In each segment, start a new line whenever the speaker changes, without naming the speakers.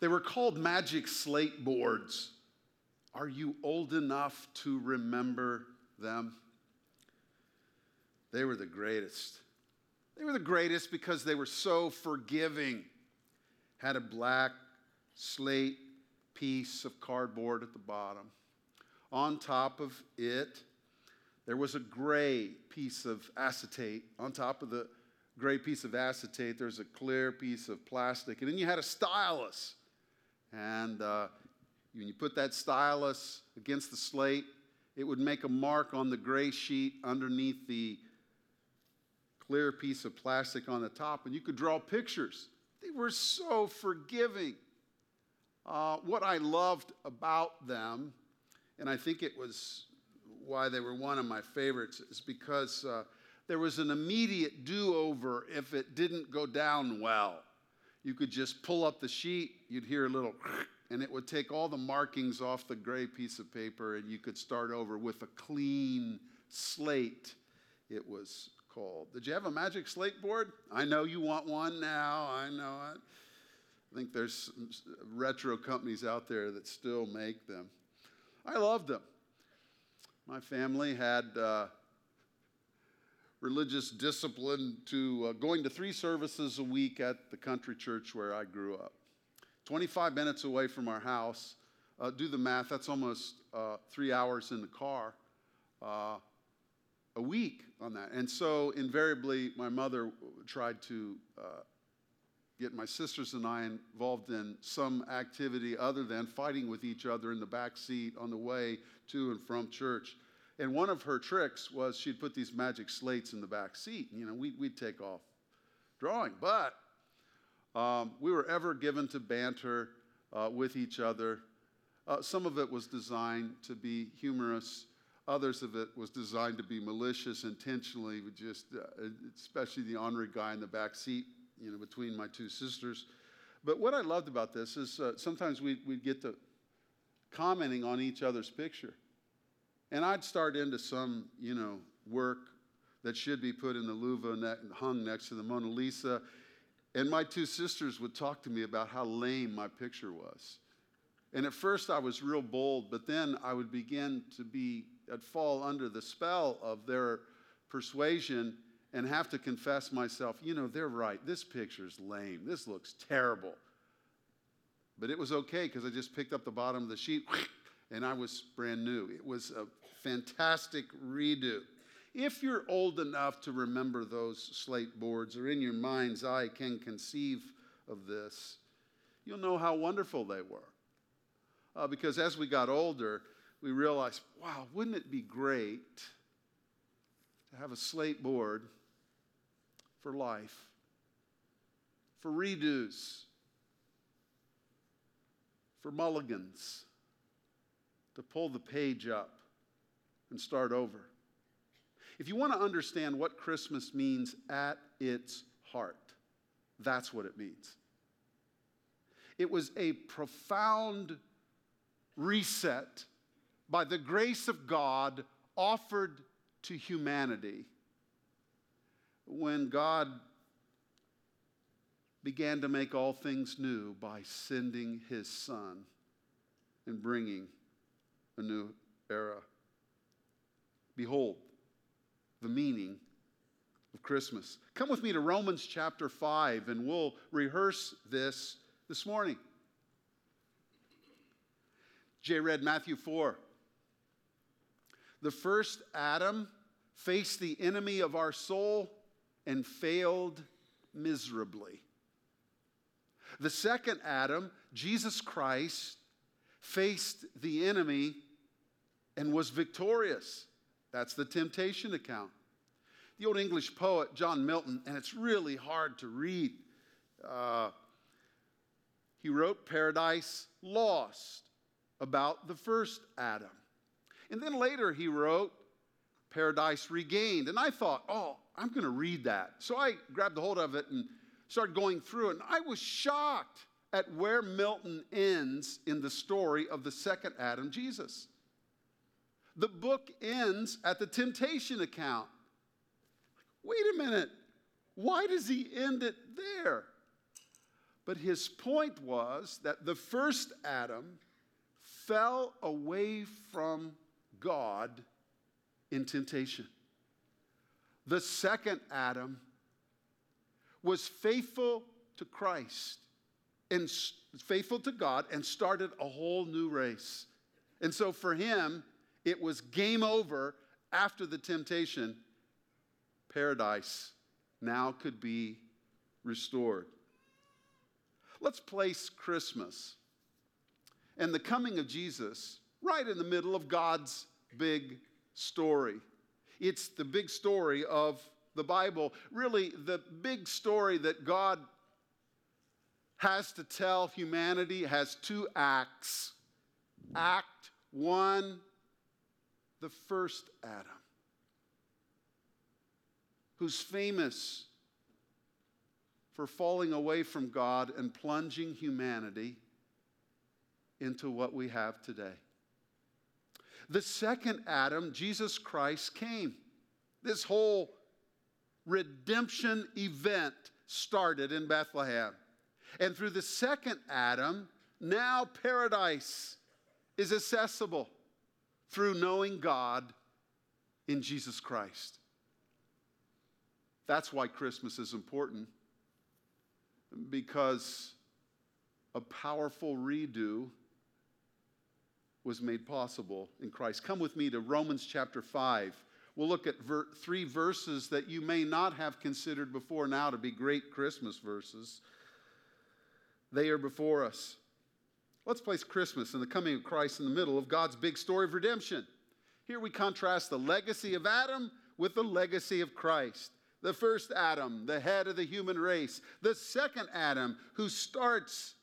They were called magic slate boards. Are you old enough to remember them? They were the greatest. They were the greatest because they were so forgiving. Had a black slate piece of cardboard at the bottom. On top of it, there was a gray piece of acetate. On top of the gray piece of acetate, there's a clear piece of plastic. And then you had a stylus. And uh, when you put that stylus against the slate, it would make a mark on the gray sheet underneath the clear piece of plastic on the top, and you could draw pictures. They were so forgiving. Uh, what I loved about them, and I think it was why they were one of my favorites, is because uh, there was an immediate do over if it didn't go down well. You could just pull up the sheet, you'd hear a little, and it would take all the markings off the gray piece of paper, and you could start over with a clean slate. It was called. Did you have a magic slate board? I know you want one now. I know it. I think there's retro companies out there that still make them. I loved them. My family had uh, religious discipline to uh, going to three services a week at the country church where I grew up. 25 minutes away from our house. Uh, do the math, that's almost uh, three hours in the car uh, a week on that. And so, invariably, my mother tried to uh, get my sisters and I involved in some activity other than fighting with each other in the back seat on the way to and from church. And one of her tricks was she'd put these magic slates in the back seat. You know, we'd, we'd take off drawing. But um, we were ever given to banter uh, with each other. Uh, some of it was designed to be humorous. Others of it was designed to be malicious intentionally, just uh, especially the ornery guy in the back seat, you know, between my two sisters. But what I loved about this is uh, sometimes we'd, we'd get to commenting on each other's picture. And I'd start into some, you know, work that should be put in the Louvre and hung next to the Mona Lisa. And my two sisters would talk to me about how lame my picture was. And at first I was real bold, but then I would begin to be, I'd fall under the spell of their persuasion and have to confess myself, you know, they're right. This picture's lame. This looks terrible. But it was okay because I just picked up the bottom of the sheet and I was brand new. It was a fantastic redo. If you're old enough to remember those slate boards or in your mind's eye can conceive of this, you'll know how wonderful they were. Uh, because as we got older, we realized, wow, wouldn't it be great to have a slate board for life, for redos, for mulligans, to pull the page up and start over. If you want to understand what Christmas means at its heart, that's what it means. It was a profound reset by the grace of God offered to humanity when God began to make all things new by sending his son and bringing a new era. Behold, the meaning of Christmas. Come with me to Romans chapter 5, and we'll rehearse this this morning. Jay read Matthew 4. The first Adam faced the enemy of our soul and failed miserably. The second Adam, Jesus Christ, faced the enemy and was victorious. That's the temptation account. The old English poet John Milton, and it's really hard to read. Uh, he wrote Paradise Lost about the first Adam. And then later he wrote Paradise Regained. And I thought, oh, I'm going to read that. So I grabbed a hold of it and started going through it. And I was shocked at where Milton ends in the story of the second Adam, Jesus. The book ends at the temptation account. Wait a minute. Why does he end it there? But his point was that the first Adam fell away from God in temptation. The second Adam was faithful to Christ and faithful to God and started a whole new race. And so for him, it was game over after the temptation. Paradise now could be restored. Let's place Christmas and the coming of Jesus right in the middle of God's big story. It's the big story of the Bible, really, the big story that God has to tell humanity has two acts. Act one, the first Adam, who's famous for falling away from God and plunging humanity into what we have today. The second Adam, Jesus Christ, came. This whole redemption event started in Bethlehem. And through the second Adam, now paradise is accessible through knowing God in Jesus Christ. That's why Christmas is important because a powerful redo was made possible in Christ. Come with me to Romans chapter 5. We'll look at ver- three verses that you may not have considered before now to be great Christmas verses. They are before us. Let's place Christmas and the coming of Christ in the middle of God's big story of redemption. Here we contrast the legacy of Adam with the legacy of Christ the first Adam, the head of the human race, the second Adam, who starts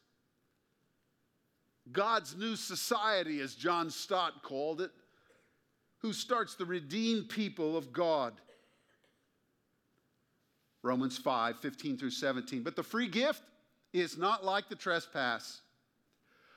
God's new society, as John Stott called it, who starts the redeemed people of God. Romans 5 15 through 17. But the free gift is not like the trespass.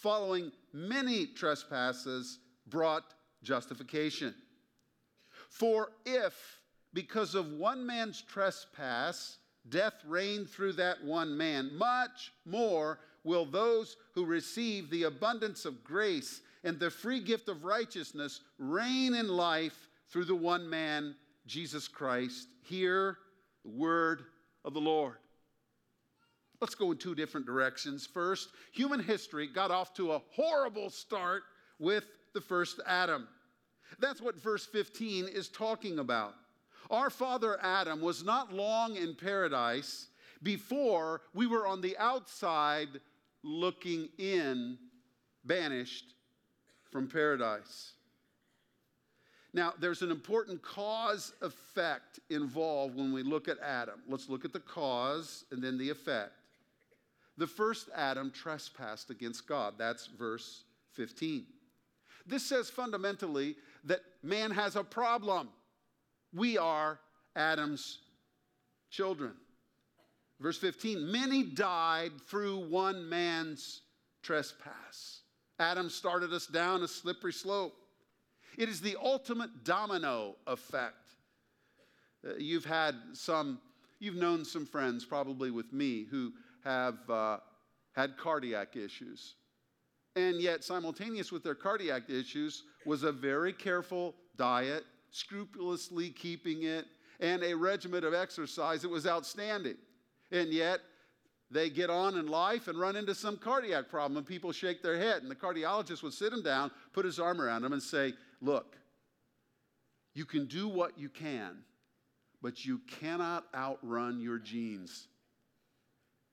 following many trespasses brought justification. For if because of one man's trespass, death reigned through that one man. Much more will those who receive the abundance of grace and the free gift of righteousness reign in life through the one man, Jesus Christ. Hear the word of the Lord. Let's go in two different directions. First, human history got off to a horrible start with the first Adam. That's what verse 15 is talking about. Our father Adam was not long in paradise before we were on the outside looking in, banished from paradise. Now, there's an important cause effect involved when we look at Adam. Let's look at the cause and then the effect. The first Adam trespassed against God. That's verse 15. This says fundamentally that man has a problem. We are Adam's children. Verse 15 Many died through one man's trespass. Adam started us down a slippery slope. It is the ultimate domino effect. Uh, you've had some, you've known some friends, probably with me, who have uh, had cardiac issues. And yet, simultaneous with their cardiac issues was a very careful diet scrupulously keeping it, and a regimen of exercise that was outstanding. And yet, they get on in life and run into some cardiac problem, and people shake their head. And the cardiologist would sit them down, put his arm around them, and say, Look, you can do what you can, but you cannot outrun your genes.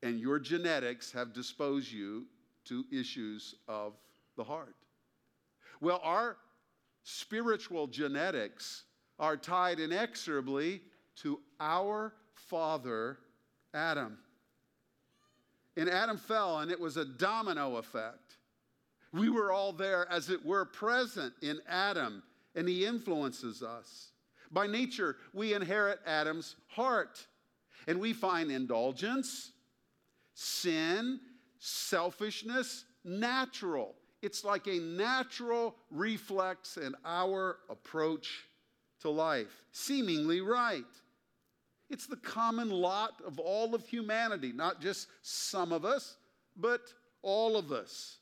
And your genetics have disposed you to issues of the heart. Well, our spiritual genetics are tied inexorably to our father, Adam. And Adam fell, and it was a domino effect. We were all there, as it were, present in Adam, and he influences us. By nature, we inherit Adam's heart, and we find indulgence, sin, selfishness natural. It's like a natural reflex in our approach to life, seemingly right. It's the common lot of all of humanity, not just some of us, but all of us.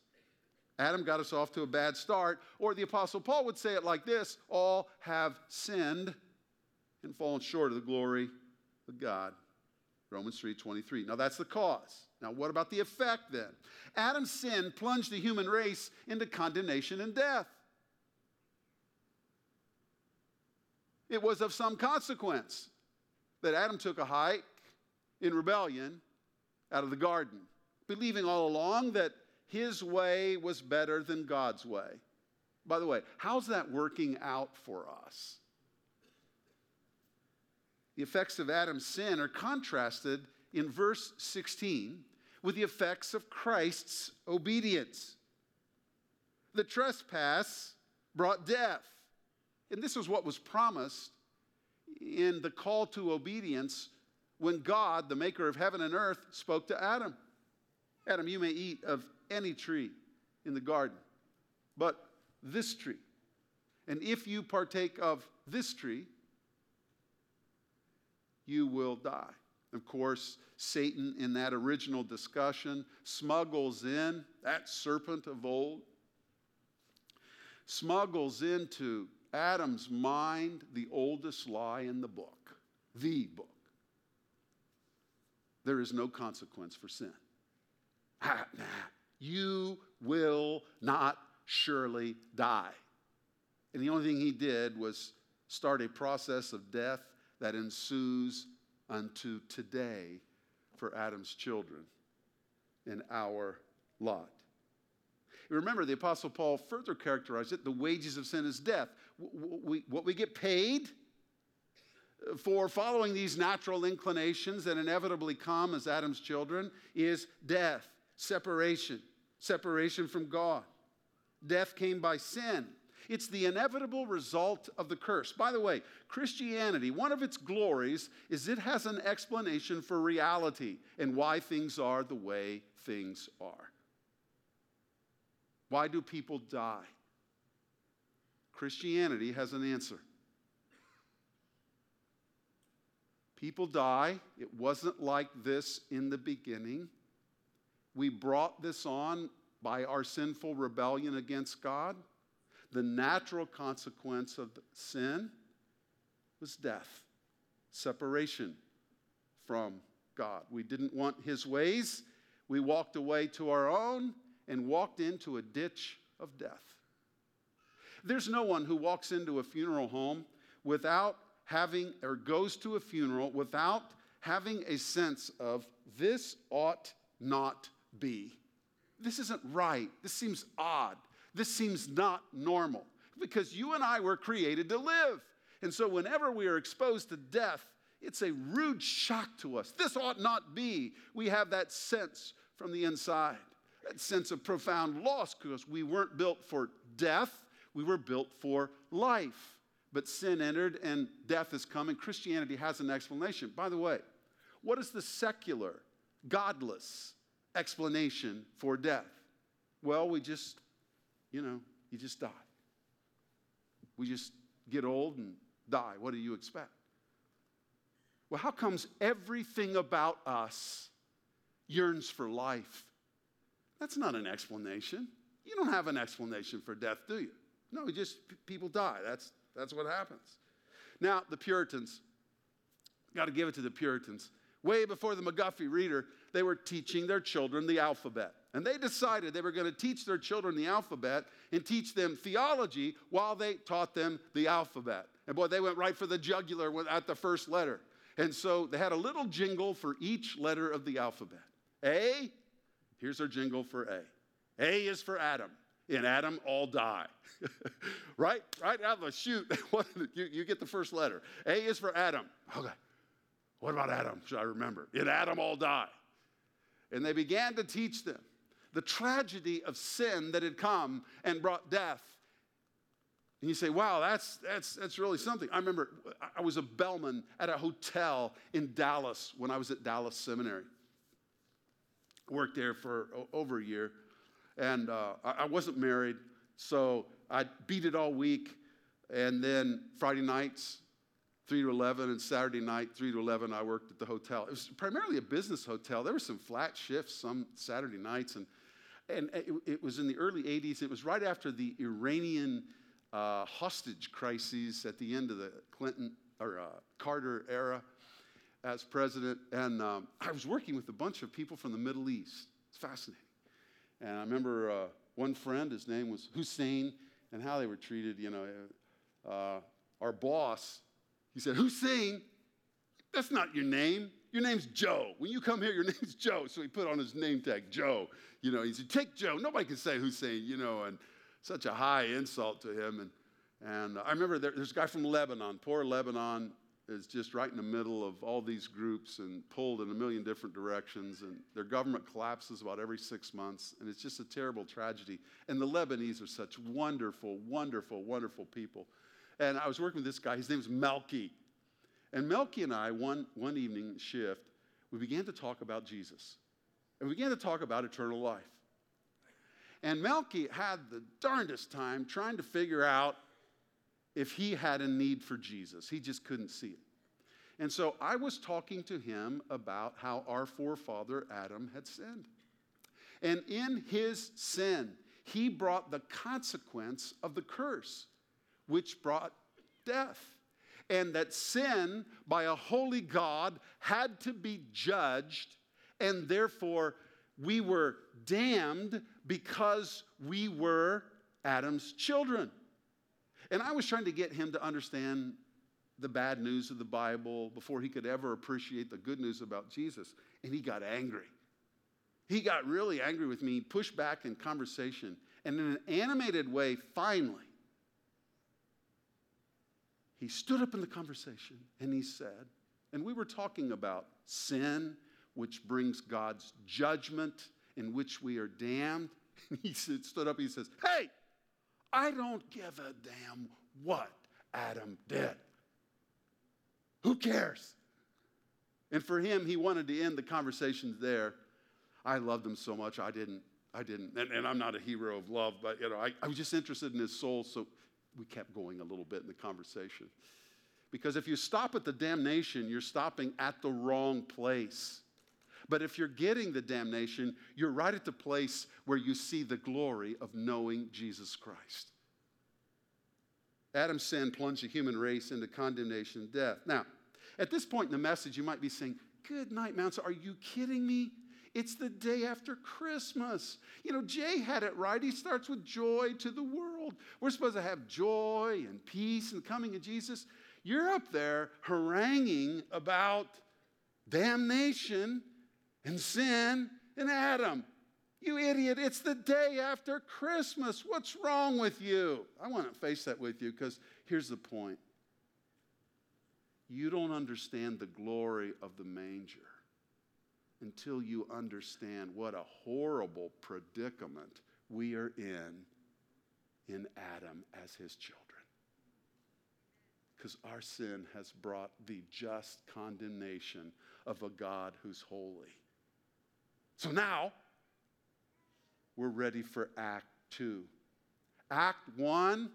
Adam got us off to a bad start, or the Apostle Paul would say it like this all have sinned and fallen short of the glory of God. Romans 3:23. Now that's the cause. Now what about the effect then? Adam's sin plunged the human race into condemnation and death. It was of some consequence that Adam took a hike in rebellion out of the garden, believing all along that his way was better than God's way. By the way, how's that working out for us? The effects of Adam's sin are contrasted in verse 16 with the effects of Christ's obedience. The trespass brought death. And this is what was promised in the call to obedience when God, the maker of heaven and earth, spoke to Adam Adam, you may eat of any tree in the garden, but this tree. And if you partake of this tree, you will die. Of course, Satan, in that original discussion, smuggles in that serpent of old, smuggles into Adam's mind the oldest lie in the book, the book. There is no consequence for sin. You will not surely die. And the only thing he did was start a process of death that ensues unto today for Adam's children in our lot. Remember, the Apostle Paul further characterized it the wages of sin is death. What we get paid for following these natural inclinations that inevitably come as Adam's children is death, separation, separation from God. Death came by sin. It's the inevitable result of the curse. By the way, Christianity, one of its glories is it has an explanation for reality and why things are the way things are. Why do people die? Christianity has an answer. People die. It wasn't like this in the beginning. We brought this on by our sinful rebellion against God. The natural consequence of sin was death, separation from God. We didn't want his ways. We walked away to our own and walked into a ditch of death. There's no one who walks into a funeral home without having, or goes to a funeral without having a sense of this ought not be. This isn't right. This seems odd. This seems not normal because you and I were created to live. And so, whenever we are exposed to death, it's a rude shock to us. This ought not be. We have that sense from the inside, that sense of profound loss because we weren't built for death, we were built for life. But sin entered and death has come, and Christianity has an explanation. By the way, what is the secular, godless explanation for death? Well, we just you know, you just die. We just get old and die. What do you expect? Well, how comes everything about us yearns for life? That's not an explanation. You don't have an explanation for death, do you? No, just people die. That's, that's what happens. Now, the Puritans, got to give it to the Puritans. Way before the McGuffey reader, they were teaching their children the alphabet. And they decided they were going to teach their children the alphabet and teach them theology while they taught them the alphabet. And boy, they went right for the jugular at the first letter. And so they had a little jingle for each letter of the alphabet. A, here's our jingle for A. A is for Adam. In Adam, all die. right? Right out of the chute, you, you get the first letter. A is for Adam. Okay. What about Adam? Should I remember? In Adam, all die. And they began to teach them the tragedy of sin that had come and brought death. And you say, wow, that's, that's, that's really something. I remember I was a bellman at a hotel in Dallas when I was at Dallas Seminary. Worked there for over a year. And uh, I wasn't married, so I beat it all week. And then Friday nights, 3 to 11, and Saturday night, 3 to 11, I worked at the hotel. It was primarily a business hotel. There were some flat shifts some Saturday nights, and, and it, it was in the early 80s. It was right after the Iranian uh, hostage crises at the end of the Clinton or uh, Carter era as president. And um, I was working with a bunch of people from the Middle East. It's fascinating. And I remember uh, one friend, his name was Hussein, and how they were treated. You know, uh, our boss he said, Hussein, that's not your name. Your name's Joe. When you come here, your name's Joe. So he put on his name tag, Joe. You know, he said, take Joe. Nobody can say Hussein, you know, and such a high insult to him. And, and I remember there, there's a guy from Lebanon. Poor Lebanon is just right in the middle of all these groups and pulled in a million different directions. And their government collapses about every six months. And it's just a terrible tragedy. And the Lebanese are such wonderful, wonderful, wonderful people. And I was working with this guy. His name was Melky. And Melky and I, one, one evening shift, we began to talk about Jesus. And we began to talk about eternal life. And Melky had the darndest time trying to figure out if he had a need for Jesus. He just couldn't see it. And so I was talking to him about how our forefather Adam had sinned. And in his sin, he brought the consequence of the curse which brought death. And that sin by a holy God had to be judged, and therefore we were damned because we were Adam's children. And I was trying to get him to understand the bad news of the Bible before he could ever appreciate the good news about Jesus. And he got angry. He got really angry with me, pushed back in conversation. And in an animated way, finally, he stood up in the conversation and he said, and we were talking about sin, which brings God's judgment, in which we are damned. And he said, stood up, he says, Hey, I don't give a damn what Adam did. Who cares? And for him, he wanted to end the conversations there. I loved him so much, I didn't. I didn't. And, and I'm not a hero of love, but you know, I, I was just interested in his soul. So we kept going a little bit in the conversation. Because if you stop at the damnation, you're stopping at the wrong place. But if you're getting the damnation, you're right at the place where you see the glory of knowing Jesus Christ. Adam's sin plunged the human race into condemnation and death. Now, at this point in the message, you might be saying, Good night, Mount. Are you kidding me? It's the day after Christmas. You know, Jay had it right. He starts with joy to the world. We're supposed to have joy and peace and the coming of Jesus. You're up there haranguing about damnation and sin and Adam. You idiot, it's the day after Christmas. What's wrong with you? I want to face that with you because here's the point you don't understand the glory of the manger until you understand what a horrible predicament we are in in Adam as his children. Because our sin has brought the just condemnation of a God who's holy. So now we're ready for Act Two. Act One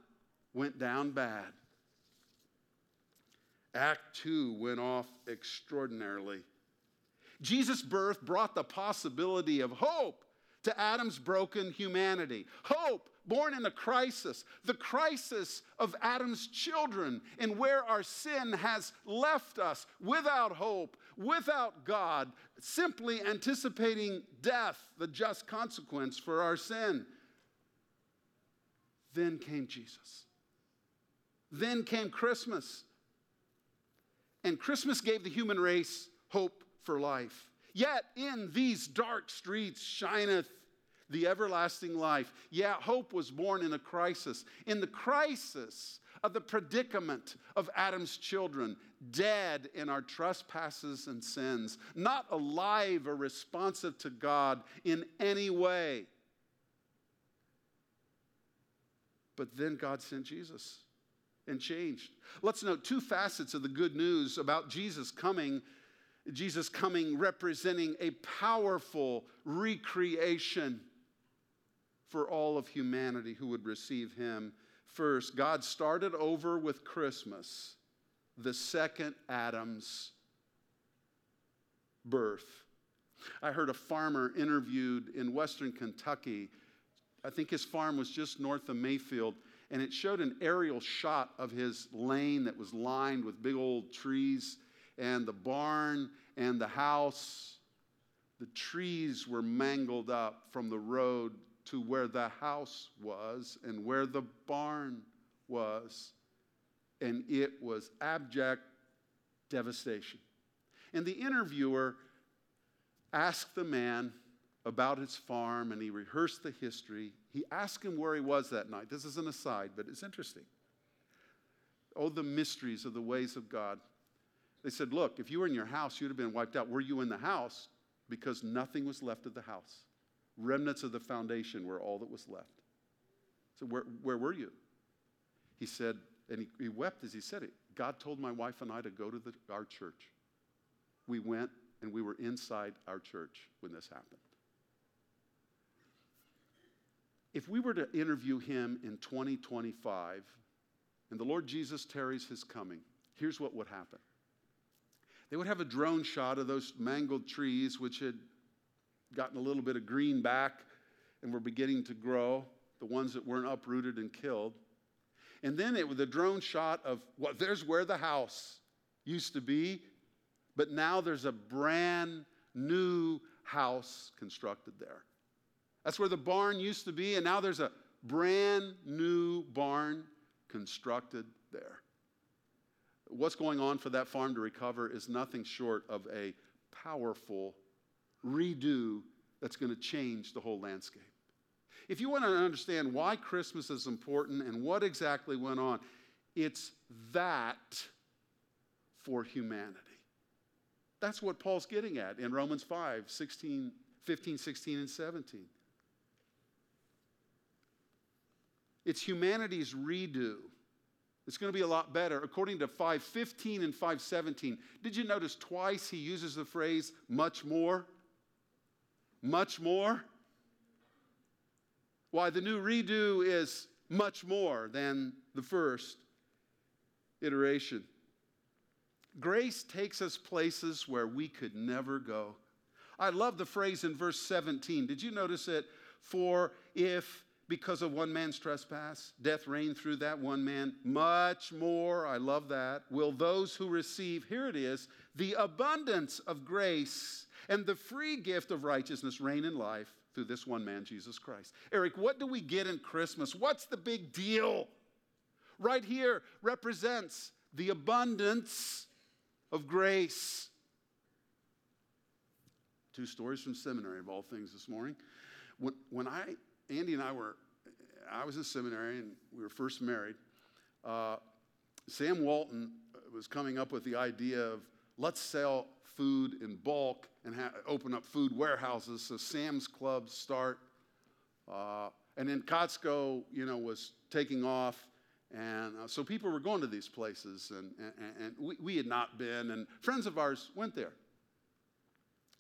went down bad. Act Two went off extraordinarily Jesus' birth brought the possibility of hope to Adam's broken humanity. Hope born in a crisis, the crisis of Adam's children, and where our sin has left us without hope, without God, simply anticipating death, the just consequence for our sin. Then came Jesus. Then came Christmas. And Christmas gave the human race hope for life. Yet in these dark streets shineth the everlasting life. Yeah, hope was born in a crisis. In the crisis of the predicament of Adam's children, dead in our trespasses and sins, not alive or responsive to God in any way. But then God sent Jesus and changed. Let's note two facets of the good news about Jesus coming. Jesus coming representing a powerful recreation for all of humanity who would receive him. First, God started over with Christmas, the second Adam's birth. I heard a farmer interviewed in western Kentucky. I think his farm was just north of Mayfield, and it showed an aerial shot of his lane that was lined with big old trees and the barn and the house. The trees were mangled up from the road to where the house was and where the barn was. And it was abject devastation. And the interviewer asked the man about his farm and he rehearsed the history. He asked him where he was that night. This is an aside, but it's interesting. Oh, the mysteries of the ways of God. They said, Look, if you were in your house, you'd have been wiped out. Were you in the house? Because nothing was left of the house. Remnants of the foundation were all that was left. So, where, where were you? He said, and he, he wept as he said it God told my wife and I to go to the, our church. We went and we were inside our church when this happened. If we were to interview him in 2025 and the Lord Jesus tarries his coming, here's what would happen. They would have a drone shot of those mangled trees, which had gotten a little bit of green back and were beginning to grow, the ones that weren't uprooted and killed. And then it was a drone shot of well, there's where the house used to be, but now there's a brand new house constructed there. That's where the barn used to be, and now there's a brand new barn constructed there. What's going on for that farm to recover is nothing short of a powerful redo that's going to change the whole landscape. If you want to understand why Christmas is important and what exactly went on, it's that for humanity. That's what Paul's getting at in Romans 5 16, 15, 16, and 17. It's humanity's redo. It's going to be a lot better. According to 515 and 517, did you notice twice he uses the phrase much more? much more. Why, the new redo is much more than the first iteration. Grace takes us places where we could never go. I love the phrase in verse 17. Did you notice it? For if because of one man's trespass, death reigned through that one man, much more, I love that, will those who receive, here it is, the abundance of grace and the free gift of righteousness reign in life through this one man, Jesus Christ. Eric, what do we get in Christmas? What's the big deal? Right here represents the abundance of grace. Two stories from seminary of all things this morning. When, when I, Andy and I were, I was in seminary and we were first married. Uh, Sam Walton was coming up with the idea of let's sell food in bulk and ha- open up food warehouses. So Sam's Club start. Uh, and then Costco, you know, was taking off. And uh, so people were going to these places, and, and, and we, we, had not been, and friends of ours went there.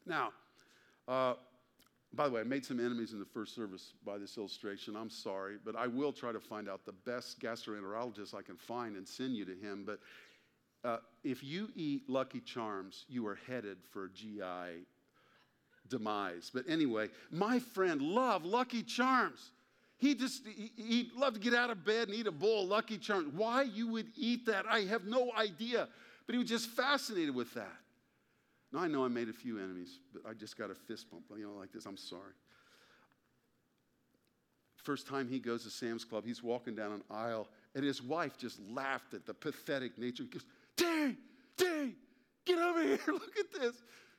Now, uh, by the way, I made some enemies in the first service by this illustration. I'm sorry, but I will try to find out the best gastroenterologist I can find and send you to him. But uh, if you eat Lucky Charms, you are headed for GI demise. But anyway, my friend loved Lucky Charms. He just, he, he loved to get out of bed and eat a bowl of Lucky Charms. Why you would eat that, I have no idea. But he was just fascinated with that. Now, I know I made a few enemies, but I just got a fist bump, you know, like this. I'm sorry. First time he goes to Sam's Club, he's walking down an aisle, and his wife just laughed at the pathetic nature. He goes, Terry, Terry, get over here. Look at this.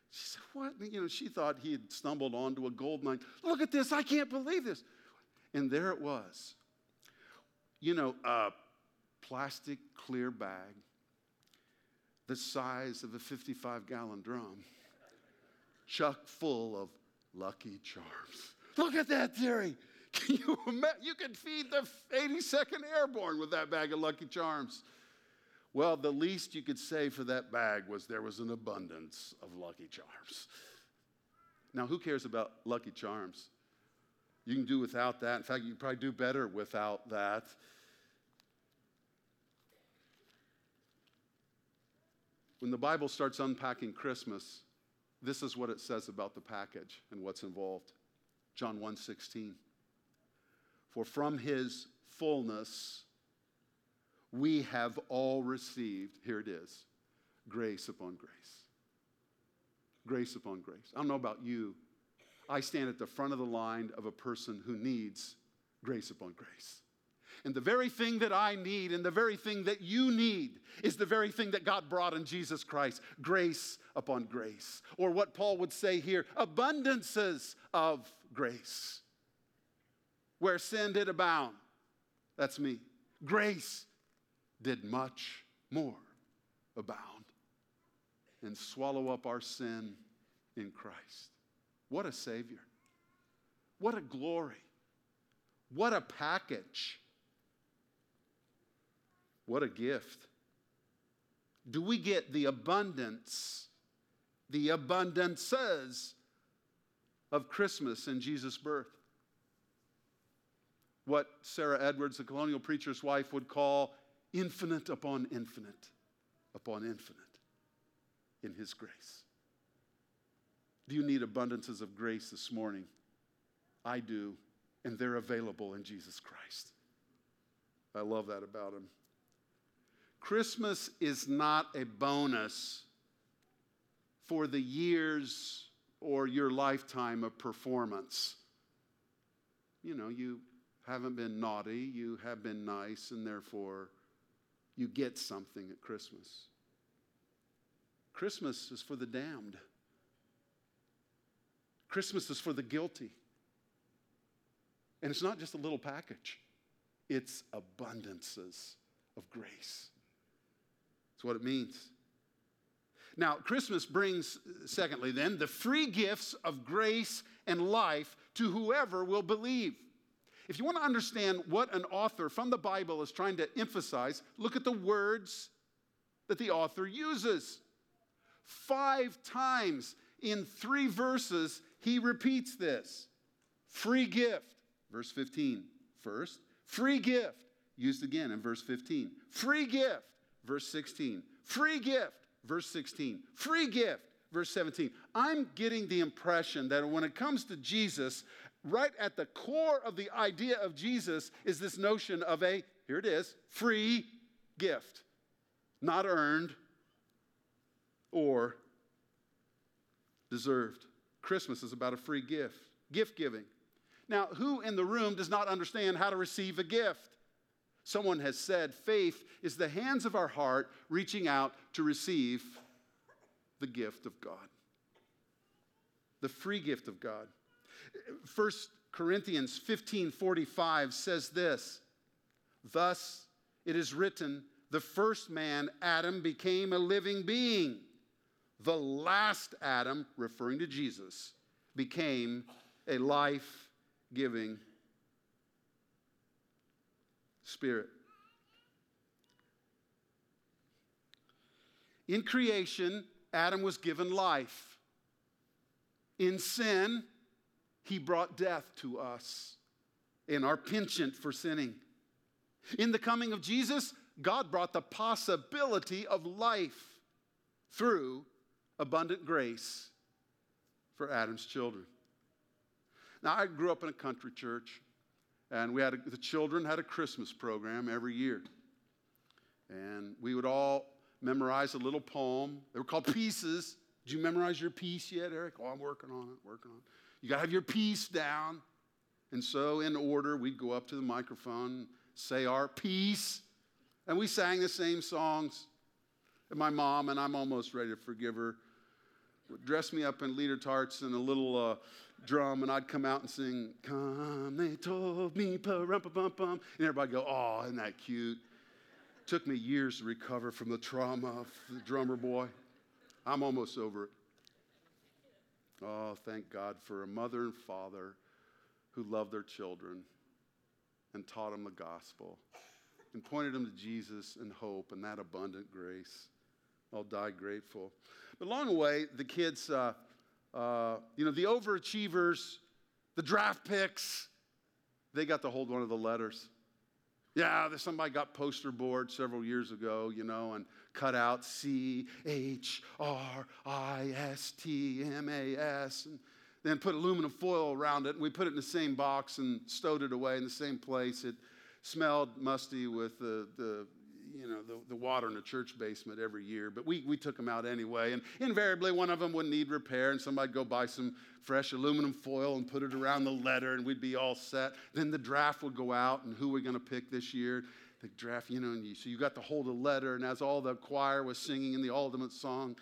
She said, What? You know, she thought he had stumbled onto a gold mine. Look at this. I can't believe this. And there it was. You know, a plastic clear bag the size of a 55 gallon drum, chuck full of Lucky Charms. Look at that, Terry. Can you imagine? You could feed the 82nd Airborne with that bag of Lucky Charms. Well, the least you could say for that bag was there was an abundance of Lucky Charms. Now, who cares about Lucky Charms? You can do without that. In fact, you probably do better without that. When the Bible starts unpacking Christmas, this is what it says about the package and what's involved. John 1:16. For from his fullness we have all received, here it is, grace upon grace. Grace upon grace. I don't know about you. I stand at the front of the line of a person who needs grace upon grace. And the very thing that I need and the very thing that you need is the very thing that God brought in Jesus Christ grace upon grace. Or what Paul would say here abundances of grace. Where sin did abound, that's me. Grace did much more abound and swallow up our sin in Christ. What a Savior. What a glory. What a package. What a gift. Do we get the abundance, the abundances of Christmas and Jesus' birth? What Sarah Edwards, the colonial preacher's wife, would call infinite upon infinite upon infinite in His grace. Do you need abundances of grace this morning? I do, and they're available in Jesus Christ. I love that about Him. Christmas is not a bonus for the years or your lifetime of performance. You know, you haven't been naughty, you have been nice, and therefore you get something at Christmas. Christmas is for the damned. Christmas is for the guilty. And it's not just a little package, it's abundances of grace. That's what it means. Now, Christmas brings, secondly, then, the free gifts of grace and life to whoever will believe. If you want to understand what an author from the Bible is trying to emphasize, look at the words that the author uses. Five times in three verses, he repeats this free gift, verse 15, first. Free gift, used again in verse 15. Free gift, verse 16. Free gift, verse 16. Free gift, verse 17. I'm getting the impression that when it comes to Jesus, right at the core of the idea of Jesus is this notion of a, here it is, free gift, not earned or deserved. Christmas is about a free gift, gift giving. Now, who in the room does not understand how to receive a gift? Someone has said faith is the hands of our heart reaching out to receive the gift of God, the free gift of God. 1 Corinthians 15 45 says this Thus it is written, the first man, Adam, became a living being. The last Adam, referring to Jesus, became a life giving Spirit. In creation, Adam was given life. In sin, he brought death to us in our penchant for sinning. In the coming of Jesus, God brought the possibility of life through abundant grace for Adam's children. Now, I grew up in a country church. And we had a, the children had a Christmas program every year. And we would all memorize a little poem. They were called pieces. Did you memorize your piece yet, Eric? Oh, I'm working on it, working on it. You got to have your piece down. And so, in order, we'd go up to the microphone, say our piece, and we sang the same songs. And my mom, and I'm almost ready to forgive her, dress me up in leader tarts and a little uh, drum, and I'd come out and sing, Come, they told me, pa-rum-pa-bum-bum. And everybody go, Oh, isn't that cute? Took me years to recover from the trauma of the drummer boy. I'm almost over it. Oh, thank God for a mother and father who loved their children and taught them the gospel and pointed them to Jesus and hope and that abundant grace. I'll die grateful. But along the way, the kids, uh, uh, you know, the overachievers, the draft picks, they got to hold one of the letters. Yeah, somebody got poster board several years ago, you know, and cut out C H R I S T M A S, and then put aluminum foil around it, and we put it in the same box and stowed it away in the same place. It smelled musty with the, the you know, the, the water in the church basement every year, but we, we took them out anyway. And invariably, one of them would need repair, and somebody'd go buy some fresh aluminum foil and put it around the letter, and we'd be all set. Then the draft would go out, and who we're going to pick this year. The draft, you know, and you, so you got to hold a letter, and as all the choir was singing in the ultimate song,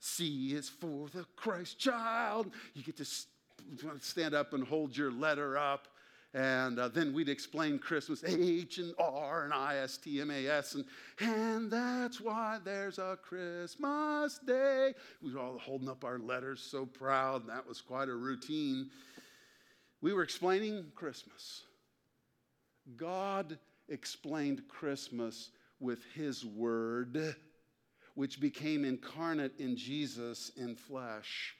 C is for the Christ child, you get to stand up and hold your letter up and uh, then we'd explain Christmas H and R and I S T M A S. And, and that's why there's a Christmas day. We were all holding up our letters so proud. And that was quite a routine. We were explaining Christmas. God explained Christmas with His Word, which became incarnate in Jesus in flesh.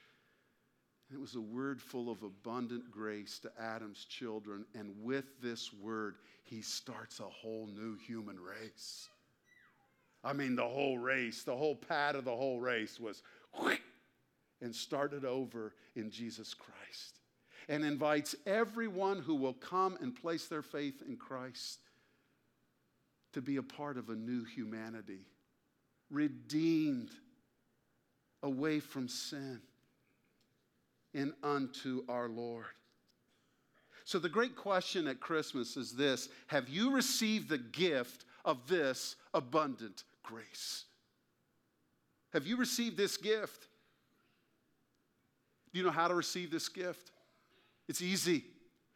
It was a word full of abundant grace to Adam's children. And with this word, he starts a whole new human race. I mean, the whole race, the whole pad of the whole race was and started over in Jesus Christ. And invites everyone who will come and place their faith in Christ to be a part of a new humanity, redeemed away from sin and unto our Lord. So, the great question at Christmas is this Have you received the gift of this abundant grace? Have you received this gift? Do you know how to receive this gift? It's easy.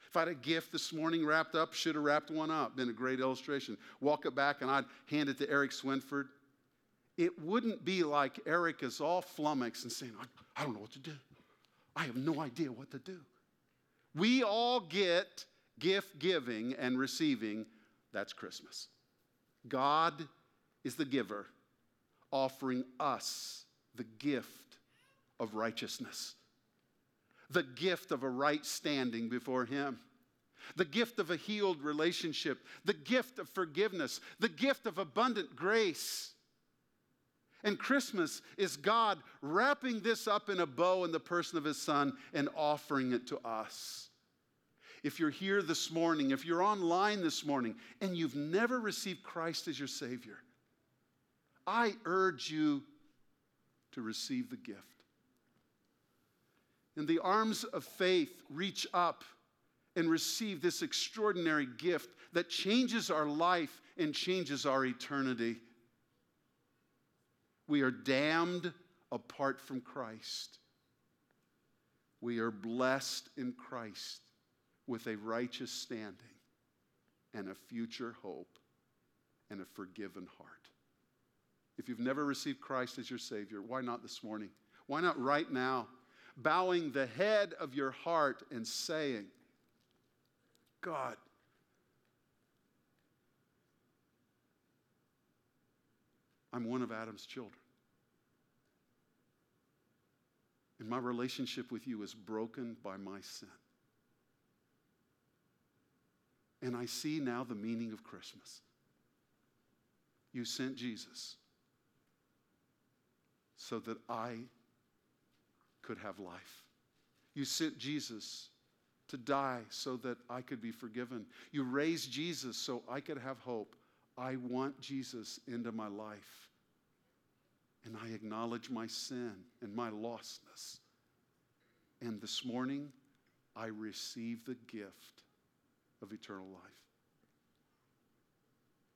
If I had a gift this morning wrapped up, should have wrapped one up. Been a great illustration. Walk it back and I'd hand it to Eric Swinford. It wouldn't be like Eric is all flummoxed and saying, I, I don't know what to do. I have no idea what to do. We all get gift giving and receiving. That's Christmas. God is the giver, offering us the gift of righteousness, the gift of a right standing before Him, the gift of a healed relationship, the gift of forgiveness, the gift of abundant grace. And Christmas is God wrapping this up in a bow in the person of His Son and offering it to us. If you're here this morning, if you're online this morning, and you've never received Christ as your Savior, I urge you to receive the gift. In the arms of faith, reach up and receive this extraordinary gift that changes our life and changes our eternity. We are damned apart from Christ. We are blessed in Christ with a righteous standing and a future hope and a forgiven heart. If you've never received Christ as your Savior, why not this morning? Why not right now? Bowing the head of your heart and saying, God, I'm one of Adam's children. And my relationship with you is broken by my sin. And I see now the meaning of Christmas. You sent Jesus so that I could have life. You sent Jesus to die so that I could be forgiven. You raised Jesus so I could have hope. I want Jesus into my life. And I acknowledge my sin and my lostness. And this morning, I receive the gift of eternal life.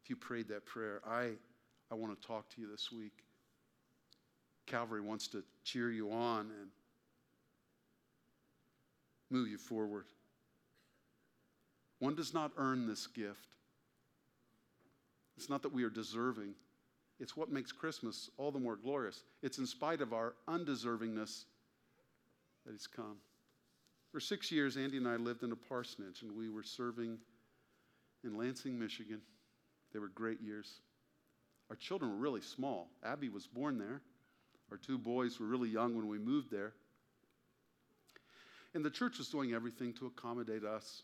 If you prayed that prayer, I, I want to talk to you this week. Calvary wants to cheer you on and move you forward. One does not earn this gift. It's not that we are deserving, it's what makes Christmas all the more glorious. It's in spite of our undeservingness that He's come. For six years, Andy and I lived in a parsonage, and we were serving in Lansing, Michigan. They were great years. Our children were really small. Abby was born there. Our two boys were really young when we moved there. And the church was doing everything to accommodate us.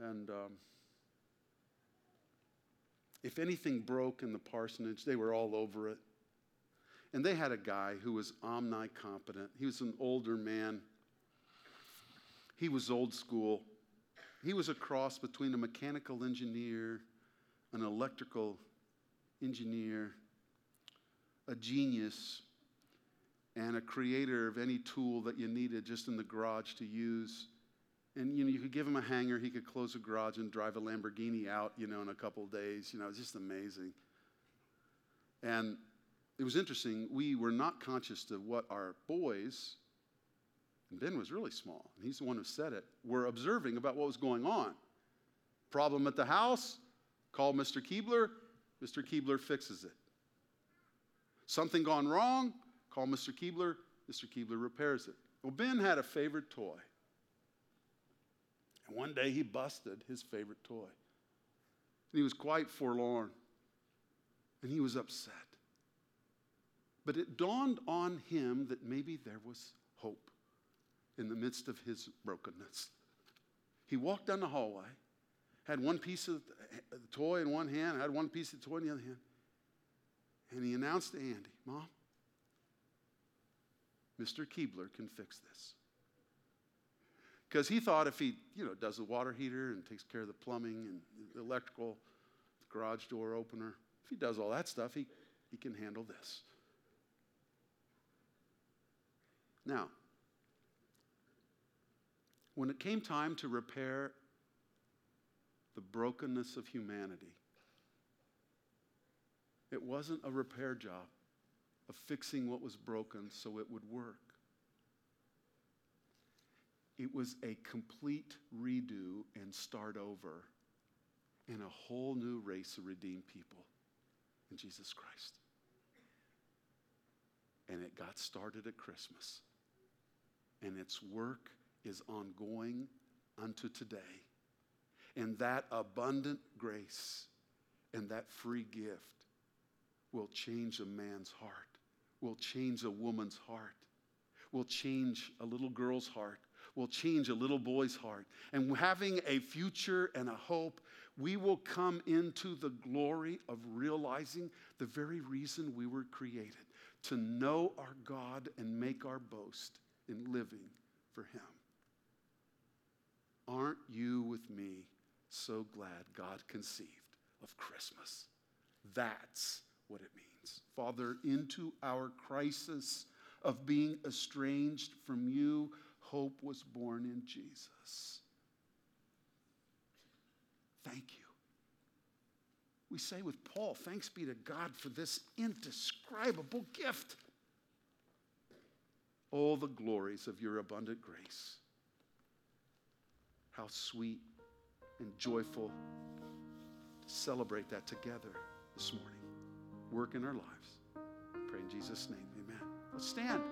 And um, if anything broke in the parsonage, they were all over it. And they had a guy who was omnicompetent. He was an older man. He was old school. He was a cross between a mechanical engineer, an electrical engineer, a genius, and a creator of any tool that you needed just in the garage to use. And you know, you could give him a hanger, he could close a garage and drive a Lamborghini out, you know, in a couple days. You know, it's just amazing. And it was interesting. We were not conscious of what our boys, and Ben was really small, and he's the one who said it, were observing about what was going on. Problem at the house, call Mr. Keebler, Mr. Keebler fixes it. Something gone wrong, call Mr. Keebler, Mr. Keebler repairs it. Well, Ben had a favorite toy. And one day he busted his favorite toy. And he was quite forlorn. And he was upset. But it dawned on him that maybe there was hope in the midst of his brokenness. He walked down the hallway, had one piece of the eh, toy in one hand, had one piece of toy in the other hand, and he announced to Andy, Mom, Mr. Keebler can fix this. Because he thought if he, you know, does the water heater and takes care of the plumbing and the electrical, the garage door opener, if he does all that stuff, he, he can handle this. Now, when it came time to repair the brokenness of humanity, it wasn't a repair job of fixing what was broken so it would work. It was a complete redo and start over in a whole new race of redeemed people in Jesus Christ. And it got started at Christmas. And its work is ongoing unto today. And that abundant grace and that free gift will change a man's heart, will change a woman's heart, will change a little girl's heart, will change a little boy's heart. And having a future and a hope, we will come into the glory of realizing the very reason we were created to know our God and make our boast in living for Him. Aren't you with me so glad God conceived of Christmas? That's what it means. Father, into our crisis of being estranged from you, hope was born in Jesus. Thank you. We say with Paul, thanks be to God for this indescribable gift. All the glories of your abundant grace. How sweet and joyful to celebrate that together this morning. Work in our lives. Pray in Jesus' name. Amen. Let's stand.